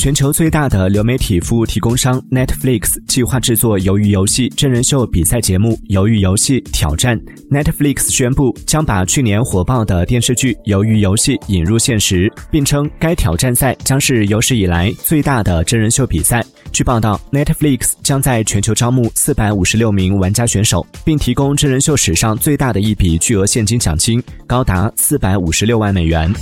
全球最大的流媒体服务提供商 netflix 计划制作鱿鱼游戏真人秀比赛节目鱿鱼游戏挑战。Netflix 宣布将把去年火爆的电视剧鱿鱼游戏引入现实并称该挑战赛将是有史以来最大的真人秀比赛。据报道 netflix 将在全球招募四百五十六名玩家选手并提供真人秀史上最大的一笔巨额现金奖金高达四百五十六万美元。